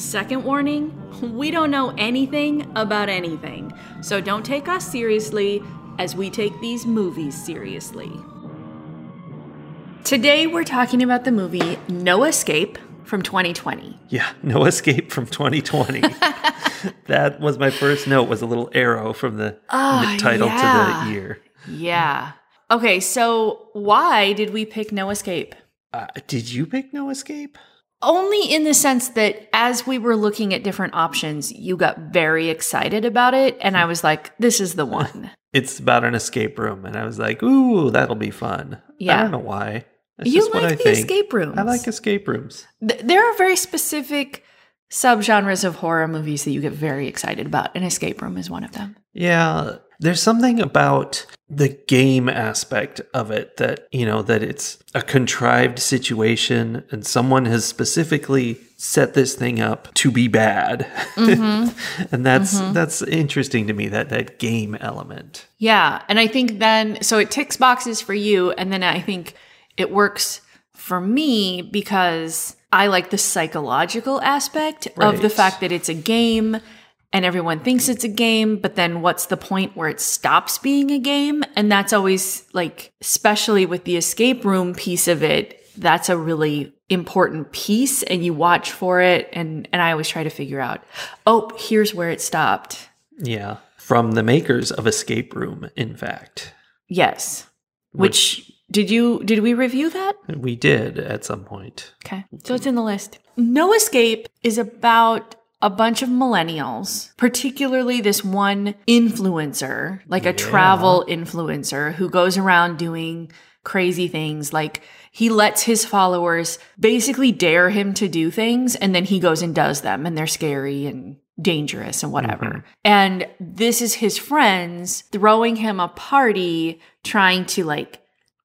Second warning we don't know anything about anything, so don't take us seriously as we take these movies seriously. Today we're talking about the movie No Escape from 2020. Yeah, No Escape from 2020. that was my first note was a little arrow from the, Ah, the title yeah. to the year. Yeah. Okay, so why did we pick No Escape? Uh, did you pick No Escape? Only in the sense that as we were looking at different options, you got very excited about it, and I was like, this is the one. It's about an escape room, and I was like, "Ooh, that'll be fun." Yeah. I don't know why. It's you like the think. escape rooms. I like escape rooms. Th- there are very specific subgenres of horror movies that you get very excited about, and Escape Room is one of them. Yeah, there's something about the game aspect of it that, you know, that it's a contrived situation and someone has specifically set this thing up to be bad. Mm-hmm. and that's mm-hmm. that's interesting to me that that game element. Yeah, and I think then so it ticks boxes for you, and then I think it works for me because I like the psychological aspect of the fact that it's a game and everyone thinks it's a game, but then what's the point where it stops being a game? And that's always like, especially with the escape room piece of it, that's a really important piece and you watch for it and and I always try to figure out, oh, here's where it stopped. Yeah. From the makers of Escape Room, in fact. Yes. Which, did you did we review that? We did at some point. Okay. So it's in the list. No Escape is about a bunch of millennials, particularly this one influencer, like a travel influencer who goes around doing crazy things. Like he lets his followers basically dare him to do things and then he goes and does them and they're scary and dangerous and whatever. Mm-hmm. And this is his friends throwing him a party trying to like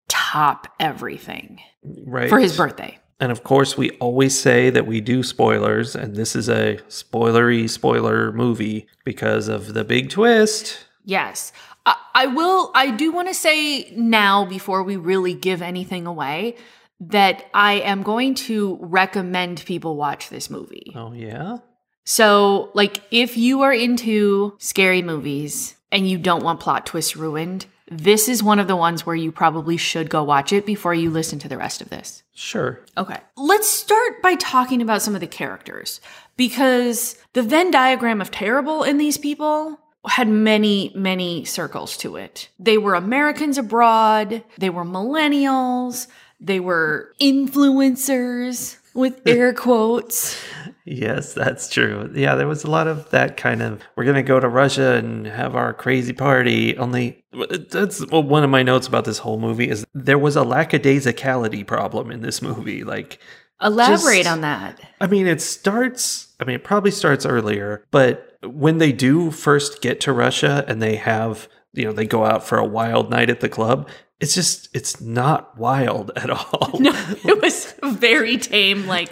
top everything Right. for his birthday. And of course, we always say that we do spoilers, and this is a spoilery spoiler movie because of the big twist. Yes. I, I will, I do want to say now, before we really give anything away, that I am going to recommend people watch this movie. Oh, yeah? So, like, if you are into scary movies and you don't want plot twists ruined, this is one of the ones where you probably should go watch it before you listen to the rest of this. Sure. Okay. Let's start by talking about some of the characters because the Venn diagram of terrible in these people had many, many circles to it. They were Americans abroad, they were millennials, they were influencers with air quotes. Yes, that's true. Yeah, there was a lot of that kind of, we're going to go to Russia and have our crazy party. Only, that's well, one of my notes about this whole movie is there was a lackadaisicality problem in this movie. Like, Elaborate Just- on that. I mean, it starts, I mean, it probably starts earlier, but when they do first get to Russia and they have, you know, they go out for a wild night at the club, it's just, it's not wild at all. No, it was very tame. Like,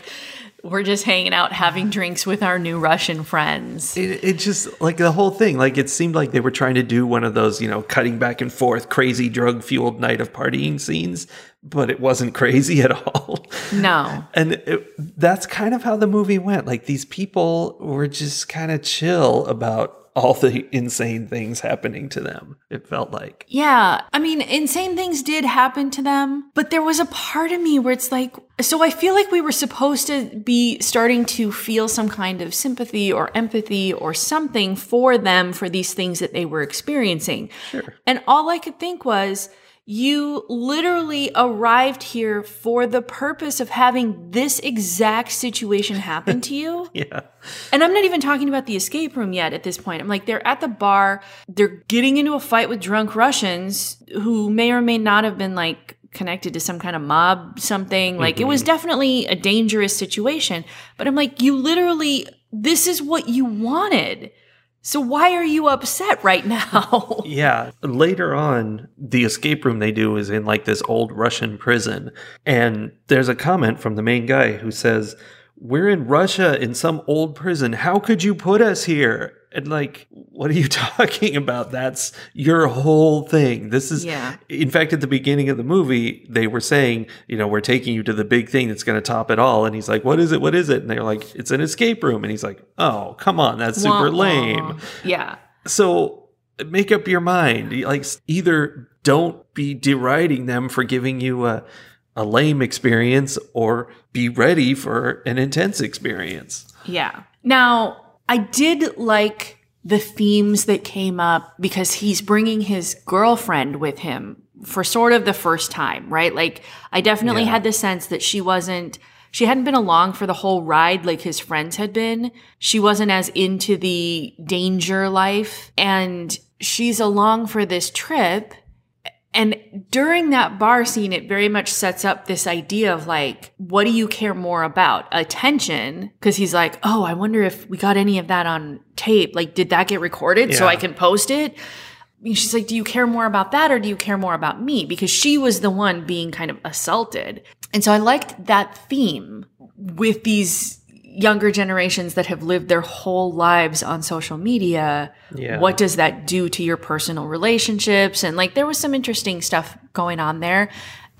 we're just hanging out having drinks with our new Russian friends. It, it just, like the whole thing, like it seemed like they were trying to do one of those, you know, cutting back and forth, crazy drug fueled night of partying scenes, but it wasn't crazy at all. No. And it, that's kind of how the movie went. Like these people were just kind of chill about all the insane things happening to them. It felt like. Yeah. I mean, insane things did happen to them, but there was a part of me where it's like, so I feel like we were supposed to be starting to feel some kind of sympathy or empathy or something for them for these things that they were experiencing. Sure. And all I could think was, you literally arrived here for the purpose of having this exact situation happen to you. Yeah. And I'm not even talking about the escape room yet at this point. I'm like, they're at the bar, they're getting into a fight with drunk Russians who may or may not have been like connected to some kind of mob something. Like it was mm-hmm. definitely a dangerous situation. But I'm like, you literally, this is what you wanted. So why are you upset right now? Yeah. Later on, the escape room they do is in like this old Russian prison. And there's a comment from the main guy who says, We're in Russia in some old prison. How could you put us here? And like, what are you talking about? That's your whole thing. This is, Yeah. in fact, at the beginning of the movie, they were saying, you know, we're taking you to the big thing that's going to top it all. And he's like, what is it? What is it? And they're like, it's an escape room. And he's like, oh, come on. That's super Wah, wah. lame. Yeah. So make up your mind. Like either don't be deriding them for giving you a a lame experience or be ready for an intense experience. Yeah. Now, I did like the themes that came up because he's bringing his girlfriend with him for sort of the first time, right? Like, I definitely Yeah. had the sense that she wasn't. She hadn't been along for the whole ride like his friends had been. She wasn't as into the danger life. And she's along for this trip. And during that bar scene, it very much sets up this idea of like, what do you care more about? Attention. Cause he's like, oh, I wonder if we got any of that on tape. Like, did that get recorded so I can post it? And she's like, do you care more about that or do you care more about me? Because she was the one being kind of assaulted. And so I liked that theme with these younger generations that have lived their whole lives on social media Yeah. what does that do to your personal relationships and like there was some interesting stuff going on there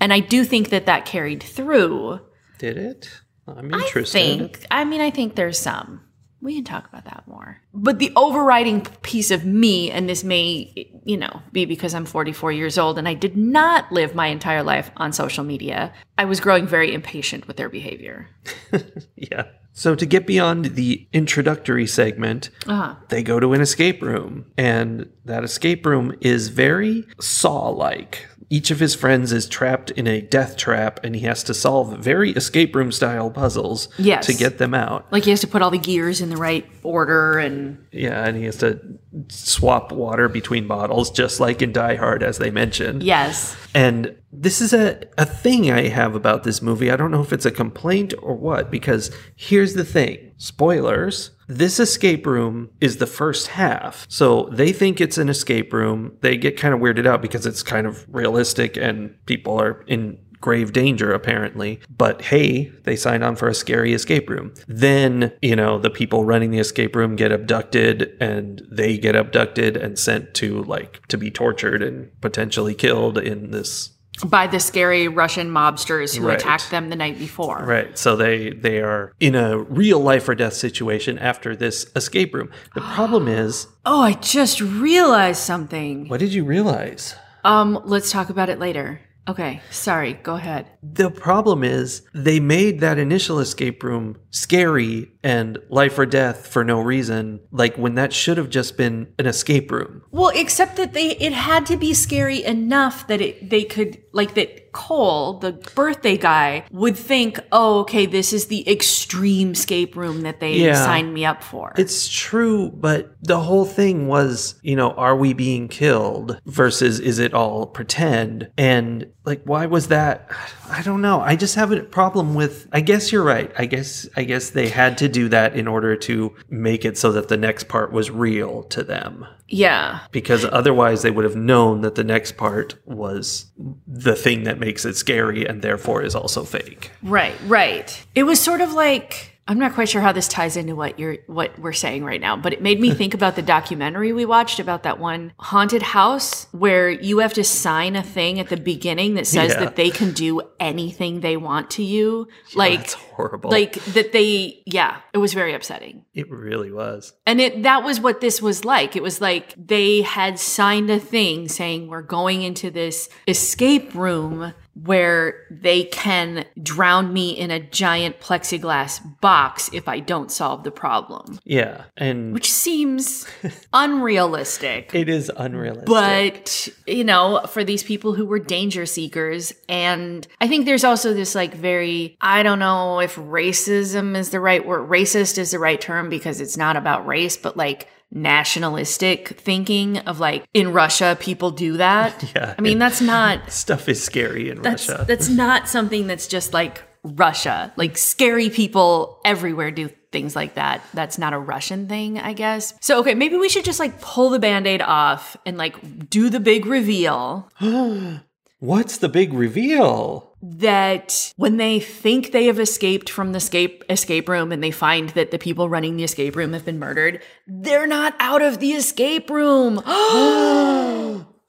and i do think that that carried through Did it? I'm i interested. think i mean i think there's some we can talk about that more but the overriding piece of me and this may you know be because i'm 44 years old and i did not live my entire life on social media i was growing very impatient with their behavior Yeah. So to get beyond the introductory segment, uh-huh. they go to an escape room, and that escape room is very Saw like. Each of his friends is trapped in a death trap, and he has to solve very escape room style puzzles Yes. to get them out. like he has to put all the gears in the right order and Yeah, and he has to swap water between bottles, just like in Die Hard, as they mentioned. yes And this is a, a thing I have about this movie. I don't know if it's a complaint or what, because here's the thing spoilers. This escape room is the first half. So they think it's an escape room. They get kind of weirded out because it's kind of realistic and people are in grave danger apparently. But hey, they signed on for a scary escape room. Then, you know, the people running the escape room get abducted and they get abducted and sent to like to be tortured and potentially killed in this by the scary Russian mobsters who Right. attacked them the night before. Right. So they they are in a real life or death situation after this escape room. The problem is, Oh, I just realized something. what did you realize? Um, let's talk about it later. Okay, sorry, go ahead. The problem is they made that initial escape room scary and life or death for no reason, like when that should have just been an escape room. Well, except that they it had to be scary enough that it they could like that Cole, the birthday guy, would think, "Oh, okay, this is the extreme escape room that they Yeah. signed me up for." It's true, but the whole thing was, you know, are we being killed versus is it all pretend? And like why was that? I don't know. I just have a problem with I guess you're right. I guess I guess they had to do that in order to make it so that the next part was real to them. yeah. Because otherwise they would have known that the next part was the thing that makes it scary and therefore is also fake. Right, right. It was sort of like I'm not quite sure how this ties into what you're what we're saying right now, but it made me think about the documentary we watched about that one haunted house where you have to sign a thing at the beginning that says Yeah. that they can do anything they want to you. Like That's horrible. like that they yeah, it was very upsetting. it really was. And it that was what this was like. It was like they had signed a thing saying we're going into this escape room where they can drown me in a giant plexiglass box if I don't solve the problem. Yeah. And Which seems unrealistic. it is unrealistic. But, you know, for these people who were danger seekers. And I think there's also this like very, I don't know if racism is the right word, racist is the right term because it's not about race, but like nationalistic thinking of like in Russia, people do that. Yeah. I mean, that's not, stuff is scary in that's, Russia. that's not something that's just like Russia. Like scary people everywhere do things like that. That's not a Russian thing, I guess. So, okay, maybe we should just like pull the band aid off and like do the big reveal What's the big reveal? That when they think they have escaped from the escape escape room and they find that the people running the escape room have been murdered, they're not out of the escape room.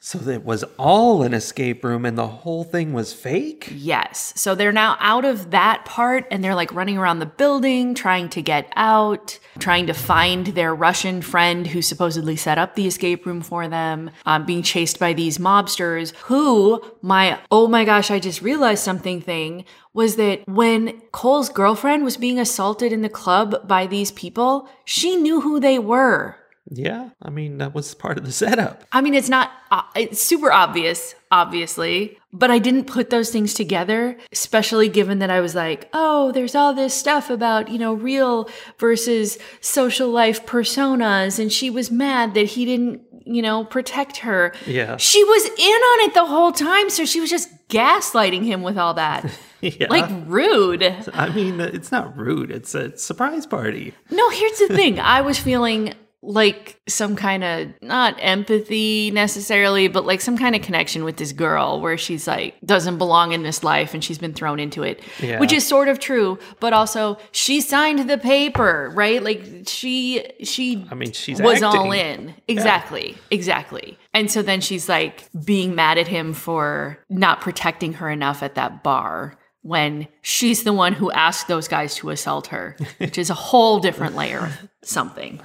So it was all an escape room and the whole thing was fake? Yes. So they're now out of that part and they're like running around the building trying to get out, trying to find their Russian friend who supposedly set up the escape room for them, um, being chased by these mobsters who, my, oh my gosh, I just realized something thing was that when Cole's girlfriend was being assaulted in the club by these people, she knew who they were. Yeah, I mean, that was part of the setup. I mean, it's not, uh, it's super obvious, obviously, but I didn't put those things together, especially given that I was like, oh, there's all this stuff about, you know, real versus social life personas. And she was mad that he didn't, you know, protect her. Yeah. She was in on it the whole time. So she was just gaslighting him with all that. Yeah. Like, rude. I mean, it's not rude. It's a surprise party. No, here's the thing. I was feeling like some kind of not empathy necessarily, but like some kind of connection with this girl where she's like doesn't belong in this life and she's been thrown into it, Yeah. which is sort of true, but also she signed the paper, right? Like she she I mean, she's was acting. all in. Exactly. Exactly. And so then she's like being mad at him for not protecting her enough at that bar when she's the one who asked those guys to assault her, which is a whole different layer of something.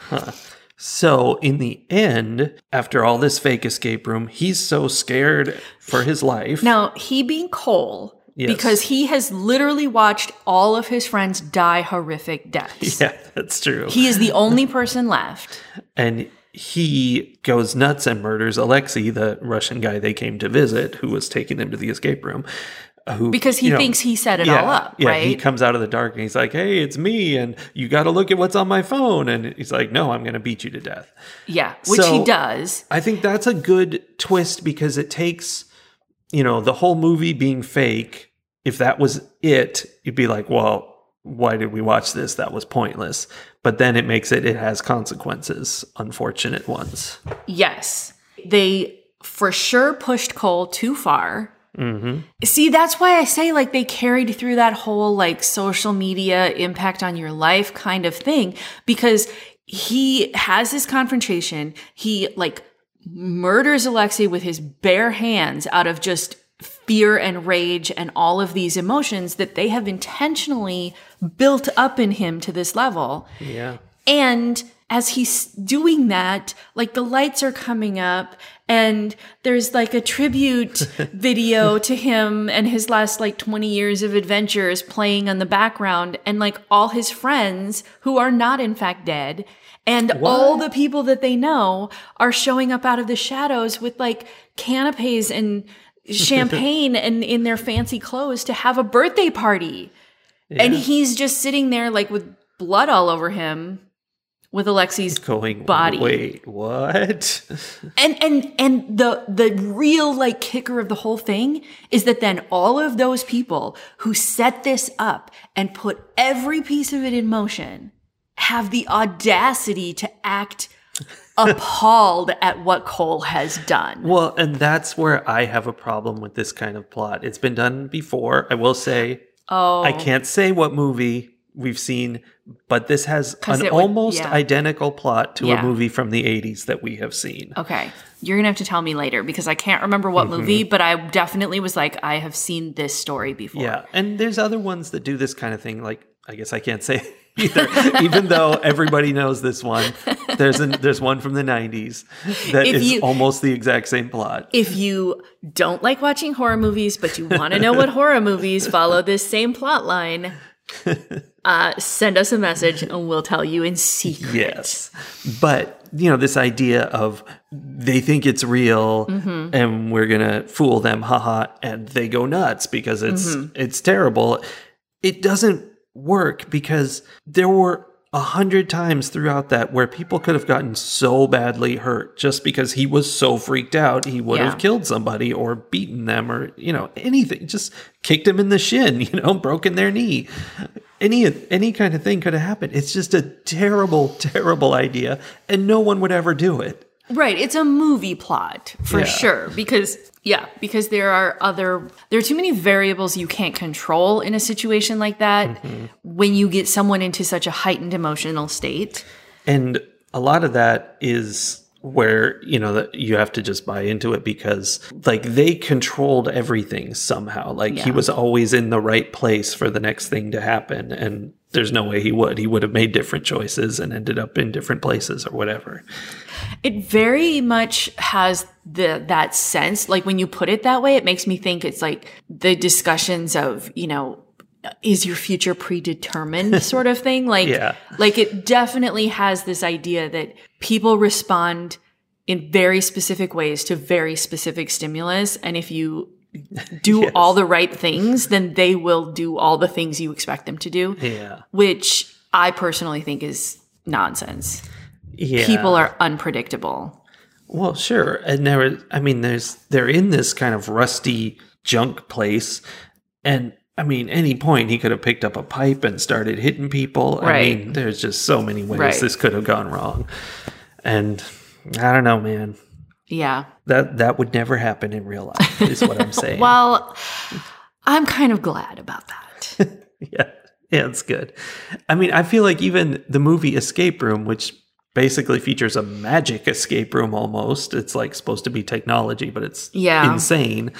So, in the end, after all this fake escape room, he's so scared for his life. Now, he being Cole, Yes. because he has literally watched all of his friends die horrific deaths. yeah, that's true. He is the only person left. and he goes nuts and murders Alexei, the Russian guy they came to visit, who was taking them to the escape room. Who, Because he you know, thinks he set it yeah, all up, yeah, right? he comes out of the dark and he's like, "Hey, it's me, and you got to look at what's on my phone." And he's like, "No, I'm going to beat you to death." yeah, which So- he does. I think that's a good twist because it takes, you know, the whole movie being fake. If that was it, you'd be like, well, why did we watch this? That was pointless. But then it makes it, it has consequences, unfortunate ones. Yes. They for sure pushed Cole too far. Mm-hmm. See, that's why I say like they carried through that whole like social media impact on your life kind of thing because he has this confrontation. He like murders Alexei with his bare hands out of just fear and rage and all of these emotions that they have intentionally built up in him to this level. Yeah. And as he's doing that, like the lights are coming up and there's like a tribute video to him and his last like 20 years of adventures playing on the background and like all his friends who are not in fact dead and all the people that they know are showing up out of the shadows with like canapes and champagne and in their fancy clothes to have a birthday party. And he's just sitting there like with blood all over him with Alexei's Going, body. wait, what? And and and the the real like kicker of the whole thing is that then all of those people who set this up and put every piece of it in motion have the audacity to act appalled at what Cole has done. well, and that's where I have a problem with this kind of plot. It's been done before. I will say, Oh, I can't say what movie we've seen, but this has an would- almost yeah. identical plot to Yeah. a movie from the 80s that we have seen. Okay. You're going to have to tell me later because I can't remember what Mm-hmm. movie, but I definitely was like, I have seen this story before. Yeah, and there's other ones that do this kind of thing. Like I guess I can't say either, even though everybody knows this one. There's an, there's one from the '90s that If is you- almost the exact same plot. If you don't like watching horror movies, but you want to know what horror movies follow this same plot line, uh, send us a message and we'll tell you in secret. Yes, but you know this idea of they think it's real Mm-hmm. and we're gonna fool them, haha, and they go nuts because it's Mm-hmm. it's terrible. It doesn't work because there were a hundred times throughout that where people could have gotten so badly hurt just because he was so freaked out he would Yeah. have killed somebody or beaten them or you know anything just kicked him in the shin you know broken their knee any any kind of thing could have happened it's just a terrible terrible idea and no one would ever do it Right. It's a movie plot for Yeah. sure. Because, yeah, because there are other, there are too many variables you can't control in a situation like that mm-hmm. when you get someone into such a heightened emotional state. And a lot of that is where, you know, that you have to just buy into it because like they controlled everything somehow. Like he was always in the right place for the next thing to happen. And there's no way he would. He would have made different choices and ended up in different places or whatever. It very much has the that sense. Like when you put it that way, it makes me think it's like the discussions of, you know, is your future predetermined sort of thing. Like Yeah. like it definitely has this idea that people respond in very specific ways to very specific stimulus. And if you do Yes. all the right things, then they will do all the things you expect them to do, Yeah. which I personally think is nonsense. Yeah. People are unpredictable. Well, sure. And there is, I mean, there's, they're in this kind of rusty junk place. And I mean, any point he could have picked up a pipe and started hitting people. I mean, there's just so many ways Right. this could have gone wrong. And I don't know, man. Yeah. That that would never happen in real life, is what I'm saying. Well, I'm kind of glad about that. yeah. Yeah, it's good. I mean, I feel like even the movie Escape Room, which basically features a magic escape room almost, it's like supposed to be technology, but it's Yeah. insane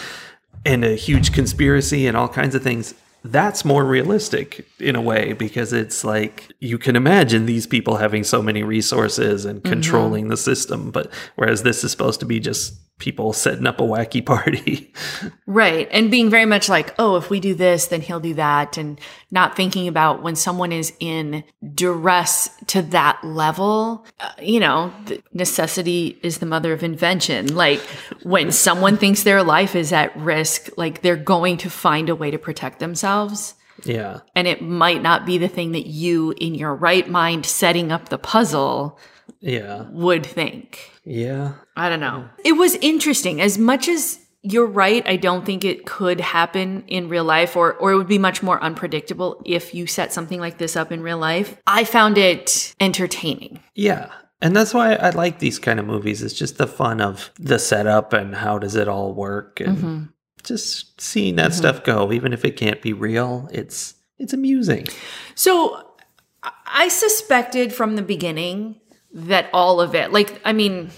and a huge conspiracy and all kinds of things. That's more realistic in a way because it's like you can imagine these people having so many resources and mm-hmm. controlling the system, but whereas this is supposed to be just people setting up a wacky party. Right. And being very much like, oh, if we do this, then he'll do that. And not thinking about when someone is in duress to that level, uh, you know, necessity is the mother of invention. Like when someone thinks their life is at risk, like they're going to find a way to protect themselves. yeah. And it might not be the thing that you, in your right mind, setting up the puzzle, Yeah. would think. Yeah. I don't know. It was interesting. As much as you're right, I don't think it could happen in real life or or it would be much more unpredictable if you set something like this up in real life. I found it entertaining. Yeah. And that's why I like these kind of movies. It's just the fun of the setup and how does it all work and mm-hmm. just seeing that mm-hmm. stuff go even if it can't be real. It's it's amusing. So I- I suspected from the beginning that all of it, like, I mean,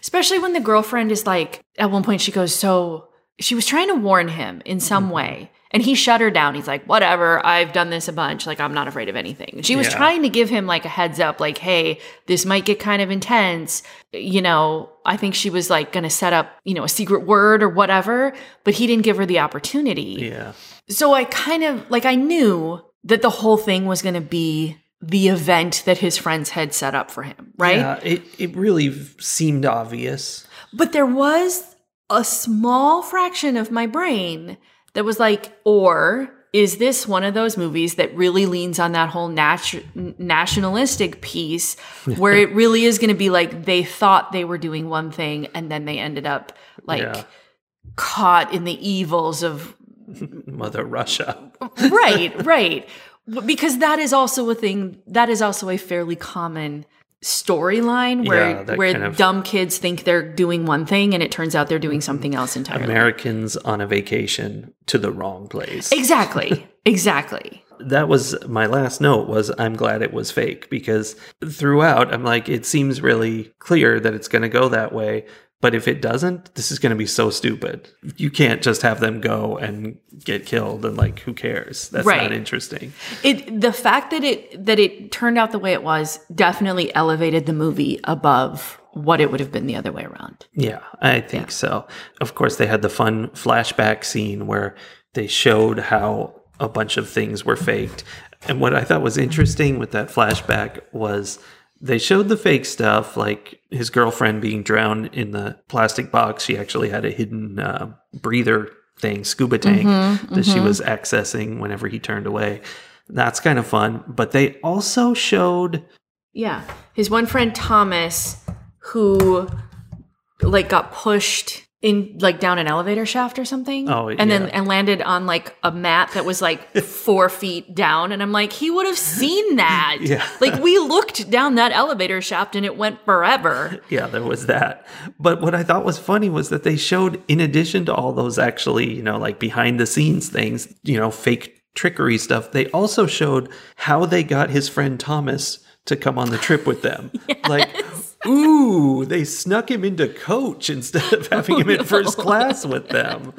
especially when the girlfriend is like, at one point she goes, So she was trying to warn him in some mm-hmm. way. And he shut her down. He's like, whatever, I've done this a bunch. Like, I'm not afraid of anything. And she was Yeah. trying to give him like a heads up, like, hey, this might get kind of intense. You know, I think she was like going to set up, you know, a secret word or whatever, but he didn't give her the opportunity. Yeah. So I kind of like I knew that the whole thing was going to be the event that his friends had set up for him, right? Yeah, it, it really seemed obvious. But there was a small fraction of my brain that was like, or is this one of those movies that really leans on that whole natu- nationalistic piece where it really is going to be like they thought they were doing one thing and then they ended up like Yeah. caught in the evils of Mother Russia. right, right. Because that is also a thing. That is also a fairly common storyline where Yeah, where kind of- dumb kids think they're doing one thing and it turns out they're doing something else entirely. Americans on a vacation to the wrong place. exactly. Exactly. that was my last note was i'm glad it was fake because throughout i'm like it seems really clear that it's going to go that way but if it doesn't this is going to be so stupid. You can't just have them go and get killed and like who cares? That's Right. not interesting. It the fact that it that it turned out the way it was definitely elevated the movie above what it would have been the other way around. yeah i think so. Of course they had the fun flashback scene where they showed how a bunch of things were faked. And what i thought was interesting with that flashback was they showed the fake stuff like his girlfriend being drowned in the plastic box she actually had a hidden uh, breather thing scuba tank that she was accessing whenever he turned away That's kind of fun. But they also showed Yeah. His one friend Thomas, who like got pushed in like down an elevator shaft or something. Oh, and then and landed on like a mat that was like four feet down. And I'm like, he would have seen that. Yeah. Like we looked down that elevator shaft and it went forever. Yeah, there was that. But what I thought was funny was that they showed, in addition to all those actually, you know, like behind the scenes things, you know, fake trickery stuff, they also showed how they got his friend Thomas to come on the trip with them. Like, ooh, they snuck him into coach instead of having him oh, in first class with them.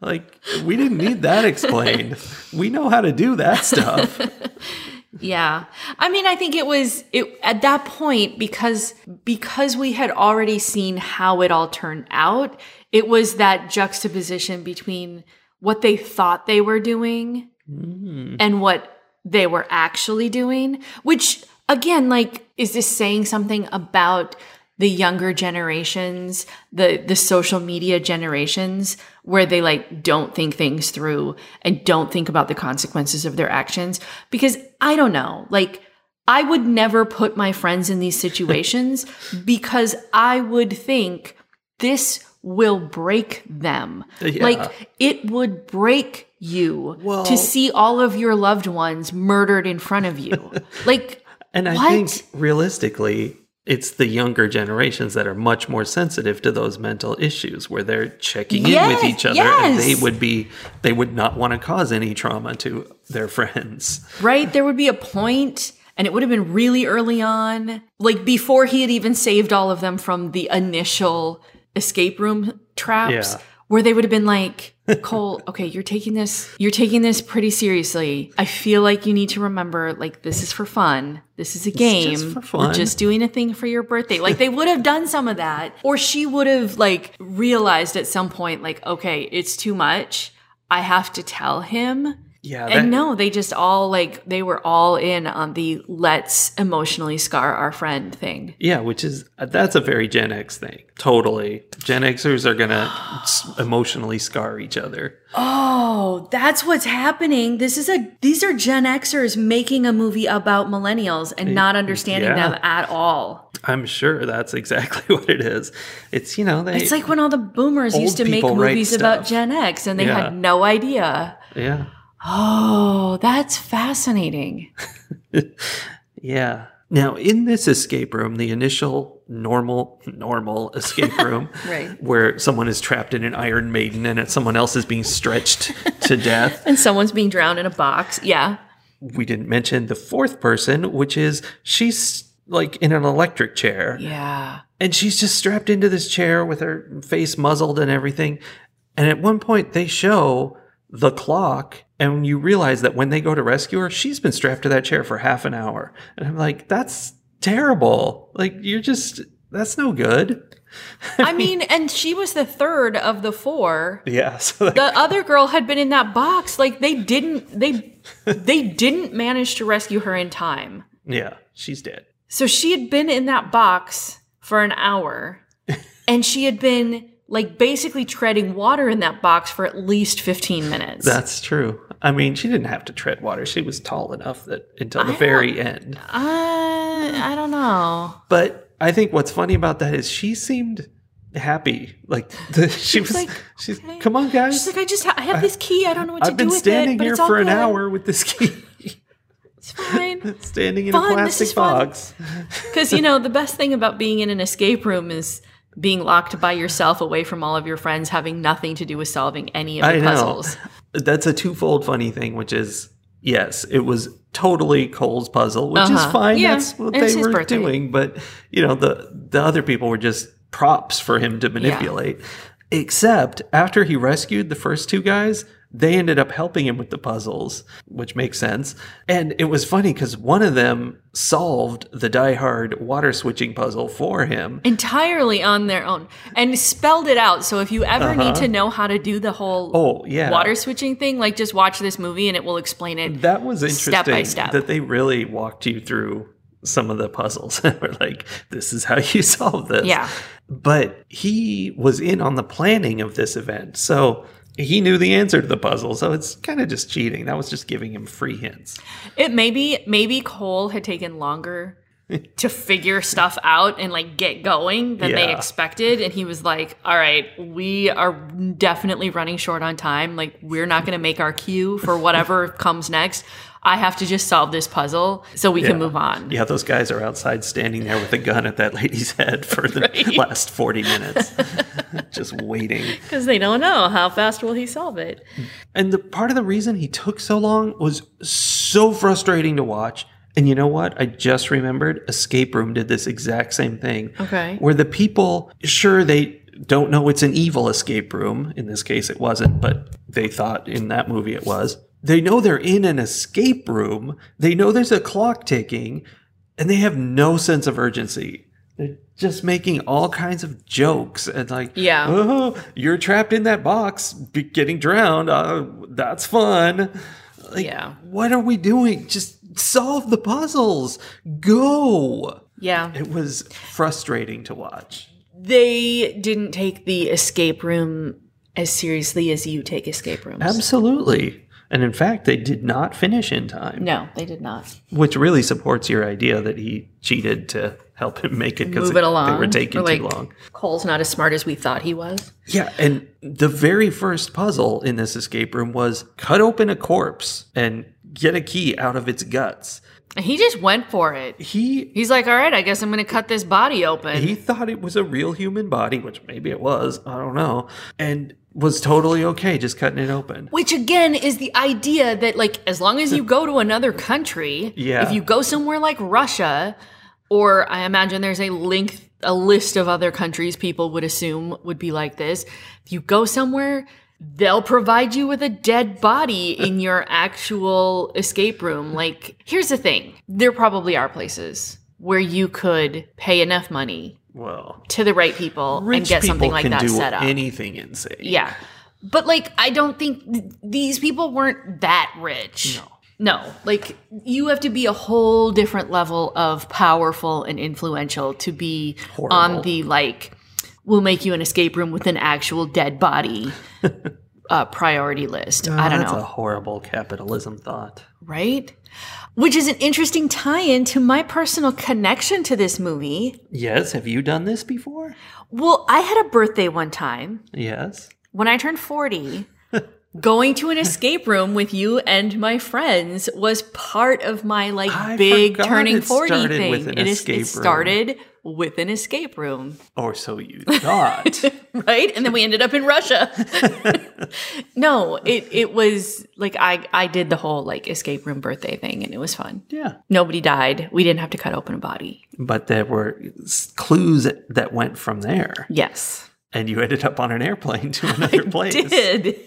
Like, we didn't need that explained. We know how to do that stuff. Yeah. I mean, I think it was it at that point because because we had already seen how it all turned out, it was that juxtaposition between what they thought they were doing mm. and what they were actually doing, which again, like is this saying something about the younger generations, the the social media generations where they like don't think things through and don't think about the consequences of their actions because I don't know, like I would never put my friends in these situations because I would think this will break them. Yeah. Like it would break you Well- to see all of your loved ones murdered in front of you. like And I What? think realistically, it's the younger generations that are much more sensitive to those mental issues where they're checking in with each other and they would be they would not want to cause any trauma to their friends. right? There would be a point, and it would have been really early on, like before he had even saved all of them from the initial escape room traps. Yeah. Where they would have been like, Cole, okay, you're taking this, you're taking this pretty seriously. I feel like you need to remember, like, this is for fun. This is a game. just for We're just doing a thing for your birthday. Like, they would have done some of that. Or she would have, like, realized at some point, like, okay, it's too much. I have to tell him. Yeah, that, And no, they just all like they were all in on the let's emotionally scar our friend thing. yeah, which is that's a very Gen X thing. Totally, Gen Xers are gonna emotionally scar each other. Oh, that's what's happening. This is a these are Gen Xers making a movie about millennials and not understanding yeah. them at all. I'm sure that's exactly what it is. It's you know they It's like when all the boomers used to make movies about. Gen X and they Yeah. had no idea. yeah Oh, that's fascinating. Yeah. Now, in this escape room, the initial normal normal escape room, Right. where someone is trapped in an Iron Maiden and someone else is being stretched to death. And someone's being drowned in a box. Yeah. We didn't mention the fourth person, which is she's like in an electric chair, Yeah. and she's just strapped into this chair with her face muzzled and everything. And at one point, they show the clock, and you realize that when they go to rescue her, she's been strapped to that chair for half an hour. And I'm like, that's terrible. Like, you're just, that's no good. I mean, and she was the third of the four. Yeah. So, like, the other girl had been in that box like they didn't they they didn't manage to rescue her in time yeah, she's dead. so she had been in that box for an hour and she had been like basically treading water in that box for at least 15 minutes That's true. I mean, she didn't have to tread water. She was tall enough that until the very end. uh, i don't know But I think what's funny about that is she seemed happy. Like the, she was like, she's okay. come on, guys. she's like i just ha- I have this key i don't know what to I've do been with standing it but here it's all for an good. hour with this key, it's fine standing in Fun, a plastic box. Because, you know, the best thing about being in an escape room is being locked by yourself away from all of your friends, having nothing to do with solving any of the I know. puzzles. That's a twofold funny thing, which is yes, it was totally Cole's puzzle, which is Uh-huh. fine. Yeah, That's what it was they were birthday. doing. But you know, the the other people were just props for him to manipulate. Except after he rescued the first two guys, they ended up helping him with the puzzles, which makes sense. And it was funny because one of them solved the Die Hard water switching puzzle for him. Entirely on their own and spelled it out. So if you ever need to know how to do the whole Uh-huh. Oh yeah, water switching thing, like just watch this movie and it will explain it. That was interesting. Step by step. That they really walked you through some of the puzzles. We're like, this is how you solve this. Yeah. But he was in on the planning of this event. So he knew the answer to the puzzle, so it's kind of just cheating. That was just giving him free hints. It maybe maybe Cole had taken longer to figure stuff out and like get going than they expected and he was like all right we are definitely running short on time like we're not going to make our cue for whatever comes next i have to just solve this puzzle so we can move on Yeah, those guys are outside standing there with a gun at that lady's head for the Right. last 40 minutes, just waiting. because they don't know how fast will he solve it And the part of the reason he took so long was so frustrating to watch. And you know what? I just remembered Escape Room did this exact same thing. Okay. Where the people, sure, they don't know it's an evil escape room. In this case, it wasn't, but they thought in that movie it was. They know they're in an escape room. They know there's a clock ticking, and they have no sense of urgency. They're just making all kinds of jokes and like, Yeah. oh, you're trapped in that box, be- getting drowned. Uh, that's fun. Like, Yeah. What are we doing? Just solve the puzzles. Go. yeah It was frustrating to watch. they didn't take the escape room as seriously as you take escape rooms Absolutely. And in fact, they did not finish in time, no they did not which really supports your idea that he cheated to help him make it because move it along they were taking like, too long. cole's not as smart as we thought he was Yeah, and the very first puzzle in this escape room was cut open a corpse and get a key out of its guts. And he just went for it. He He's like, all right, I guess I'm going to cut this body open. he thought it was a real human body, which maybe it was, I don't know, and was totally okay just cutting it open. Which again is the idea that, like, as long as you go to another country, Yeah. if you go somewhere like Russia, or I imagine there's a link, a list of other countries people would assume would be like this. If you go somewhere, they'll provide you with a dead body in your actual escape room. Like, here's the thing there probably are places where you could pay enough money Well, to the right people and get something like that set up. anything insane. Yeah. But like I don't think th- these people weren't that rich. No. No. Like you have to be a whole different level of powerful and influential to be Horrible. on the like we'll make you an escape room with an actual dead body uh, priority list. I don't Oh, That's know. a horrible capitalism thought. right? Which is an interesting tie-in to my personal connection to this movie. Yes, have you done this before? Well, I had a birthday one time Yes. when I turned 40, going to an escape room with you and my friends was part of my like I big turning it 40 thing. with an It is it started with an escape room, Or so you thought. right? And then we ended up in Russia. no, it it was like I I did the whole like escape room birthday thing and it was fun. yeah. Nobody died. We didn't have to cut open a body. But there were clues that went from there. Yes. And you ended up on an airplane to another place. Did.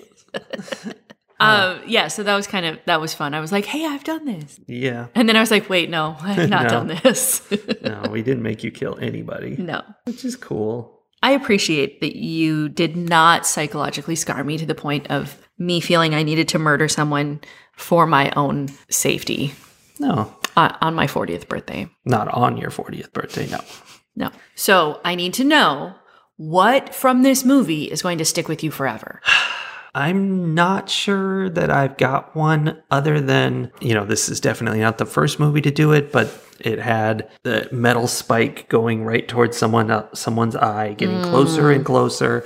Um yeah, so that was kind of that was fun. I was like, "Hey, I've done this." Yeah. And then I was like, wait, no, I have not No. done this. No, we didn't make you kill anybody, no. which is cool. I appreciate that you did not psychologically scar me to the point of me feeling I needed to murder someone for my own safety No, uh, on my 40th birthday. not on your 40th birthday. No. No. So I need to know what from this movie is going to stick with you forever. I'm not sure that I've got one other than, you know, this is definitely not the first movie to do it, but it had the metal spike going right towards someone uh, someone's eye, getting closer and closer.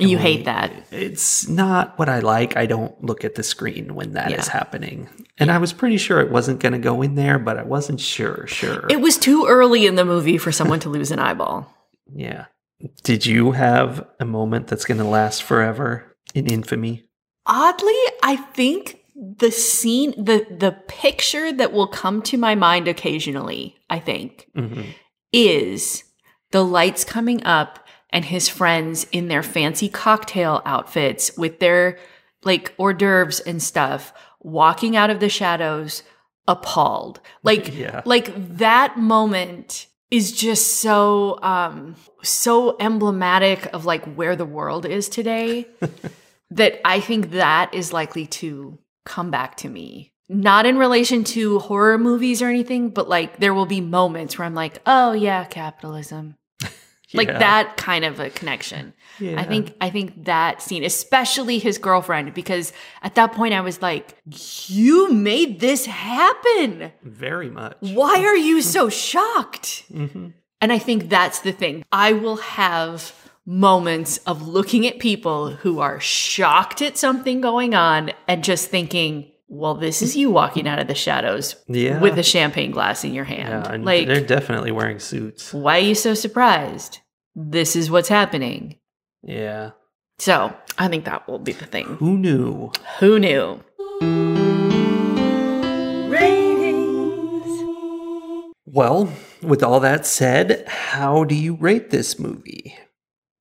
You hate that. It's not what I like. I don't look at the screen when that is Yeah. happening. And I was pretty sure it wasn't going to go in there, but I wasn't sure, sure. It was too early in the movie for someone to lose an eyeball. yeah. Did you have a moment that's going to last forever in infamy? Oddly, I think the scene, the the picture that will come to my mind occasionally, I think, hmm is the lights coming up and his friends in their fancy cocktail outfits with their like hors d'oeuvres and stuff walking out of the shadows appalled. Like Yeah. like that moment is just so um so emblematic of like where the world is today that I think that is likely to come back to me. Not in relation to horror movies or anything, but like there will be moments where I'm like, oh yeah, capitalism. Like that kind of a connection. Yeah. I think I think that scene, especially his girlfriend, because at that point I was like, "You made this happen. Very much. Why are you so shocked?" Mm-hmm. And I think that's the thing. I will have moments of looking at people who are shocked at something going on and just thinking, "Well, this is you walking out of the shadows Yeah. with a champagne glass in your hand." Yeah, like, they're definitely wearing suits. why are you so surprised? This is what's happening. Yeah. So I think that will be the thing. Who knew? Who knew? Well, with all that said, how do you rate this movie?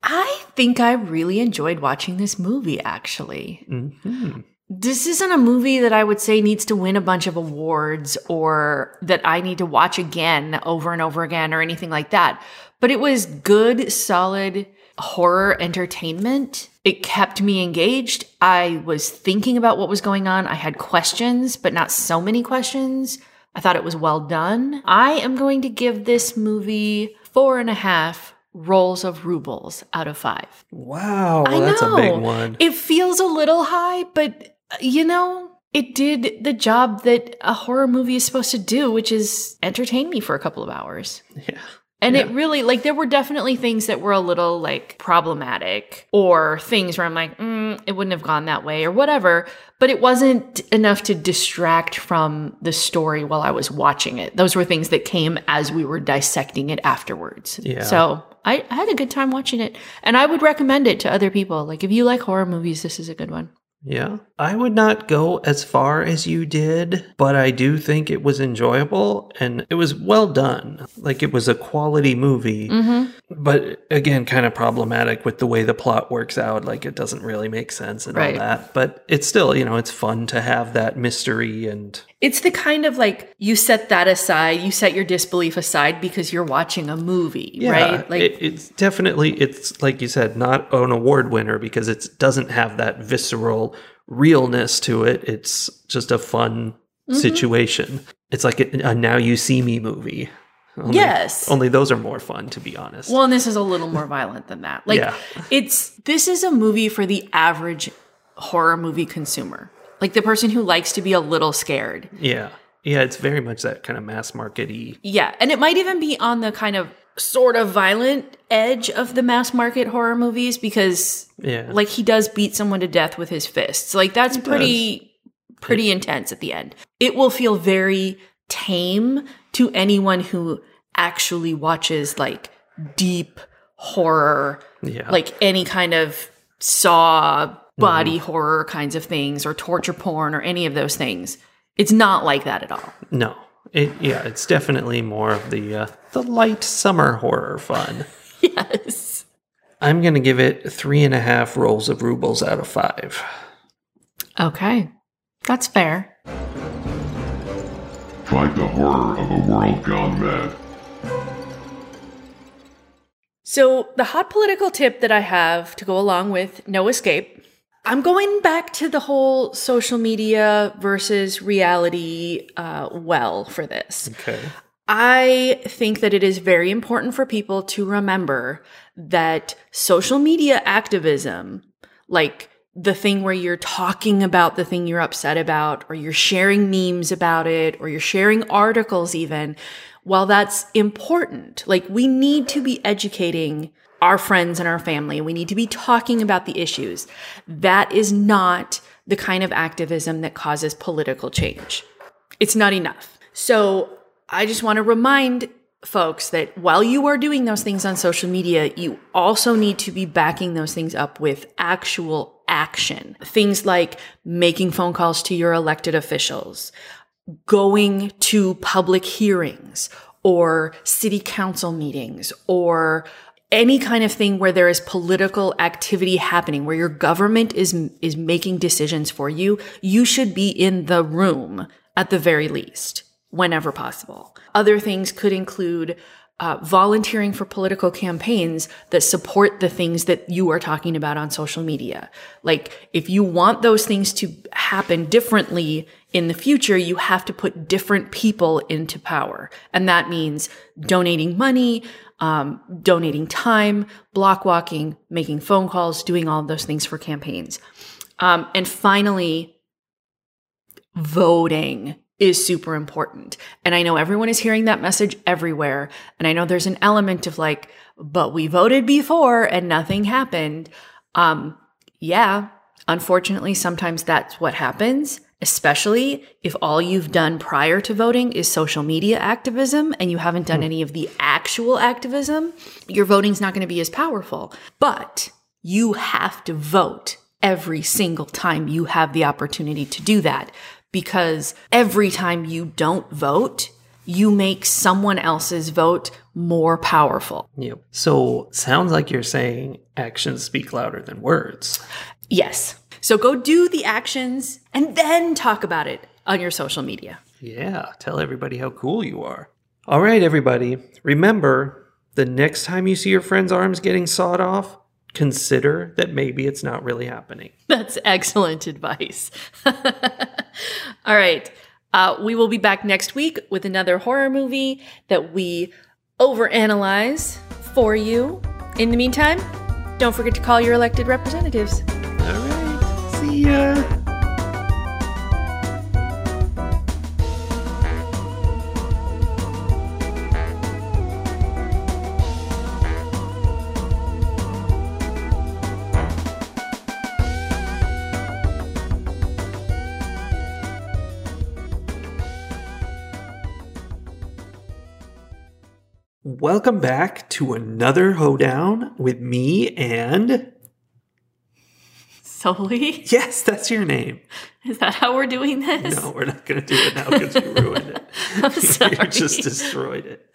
I think I really enjoyed watching this movie, actually. hmm This isn't a movie that I would say needs to win a bunch of awards or that I need to watch again over and over again or anything like that. But it was good, solid horror entertainment. It kept me engaged. I was thinking about what was going on. I had questions, but not so many questions. I thought it was well done. I am going to give this movie four and a half rolls of rubles out of five. Wow, I that's a big know. one. It feels a little high, but you know, it did the job that a horror movie is supposed to do, which is entertain me for a couple of hours. yeah. And it really, like, there were definitely things that were a little, like, problematic or things where I'm like, mm, it wouldn't have gone that way or whatever. But it wasn't enough to distract from the story while I was watching it. Those were things that came as we were dissecting it afterwards. Yeah. So I, I had a good time watching it. And I would recommend it to other people. Like, if you like horror movies, this is a good one. Yeah. I would not go as far as you did, but I do think it was enjoyable and it was well done. Like it was a quality movie, Mm-hmm. but again, kind of problematic with the way the plot works out. Like it doesn't really make sense and Right. all that. But it's still, you know, it's fun to have that mystery and It's the kind of like you set that aside, you set your disbelief aside because you're watching a movie, yeah, right? Like, it, it's definitely it's like you said, not an award winner because it doesn't have that visceral realness to it. It's just a fun Mm-hmm. situation. It's like a, a now you see me movie. Only, Yes. Only those are more fun, to be honest. Well, and this is a little more violent than that. Like Yeah. it's this is a movie for the average horror movie consumer. Like the person who likes to be a little scared. yeah. Yeah, it's very much that kind of mass markety. Yeah, and it might even be on the kind of sort of violent edge of the mass market horror movies because Yeah. like he does beat someone to death with his fists. Like that's pretty pretty intense at the end. It will feel very tame to anyone who actually watches like deep horror yeah. like any kind of saw body horror kinds of things or torture porn or any of those things. It's not like that at all. no. It yeah, it's definitely more of the uh, the light summer horror fun. Yes. I'm gonna give it three and a half rolls of rubles out of five. Okay. That's fair. Fight the horror of a world gone mad. So, the hot political tip that I have to go along with No Escape, I'm going back to the whole social media versus reality uh, well for this. Okay. I think that it is very important for people to remember that social media activism, like the thing where you're talking about the thing you're upset about, or you're sharing memes about it, or you're sharing articles even, while that's important, like we need to be educating our friends and our family. We need to be talking about the issues. That is not the kind of activism that causes political change. It's not enough. So I just want to remind folks that while you are doing those things on social media, you also need to be backing those things up with actual action. Things like making phone calls to your elected officials, going to public hearings or city council meetings or any kind of thing where there is political activity happening where your government is is making decisions for you you should be in the room at the very least whenever possible. Other things could include uh, volunteering for political campaigns that support the things that you are talking about on social media. Like, if you want those things to happen differently in the future, you have to put different people into power. And that means donating money, um, donating time, block walking, making phone calls, doing all those things for campaigns. Um, and finally, voting is super important. And I know everyone is hearing that message everywhere. And I know there's an element of like, but we voted before and nothing happened. Um, yeah, unfortunately, sometimes that's what happens, especially if all you've done prior to voting is social media activism and you haven't done any of the actual activism. Your voting's not going to be as powerful. But you have to vote every single time you have the opportunity to do that because every time you don't vote, you make someone else's vote more powerful. Yep. So sounds like you're saying actions speak louder than words. Yes. So go do the actions and then talk about it on your social media. Yeah, tell everybody how cool you are. All right, everybody. Remember, the next time you see your friend's arms getting sawed off, consider that maybe it's not really happening. That's excellent advice. All right. Uh, we will be back next week with another horror movie that we overanalyze for you. In the meantime, don't forget to call your elected representatives. All right. See ya. Welcome back to another hoedown with me and Solely? yes, that's your name. Is that how we're doing this? No, we're not going to do it now because you ruined it. I'm sorry. you just destroyed it.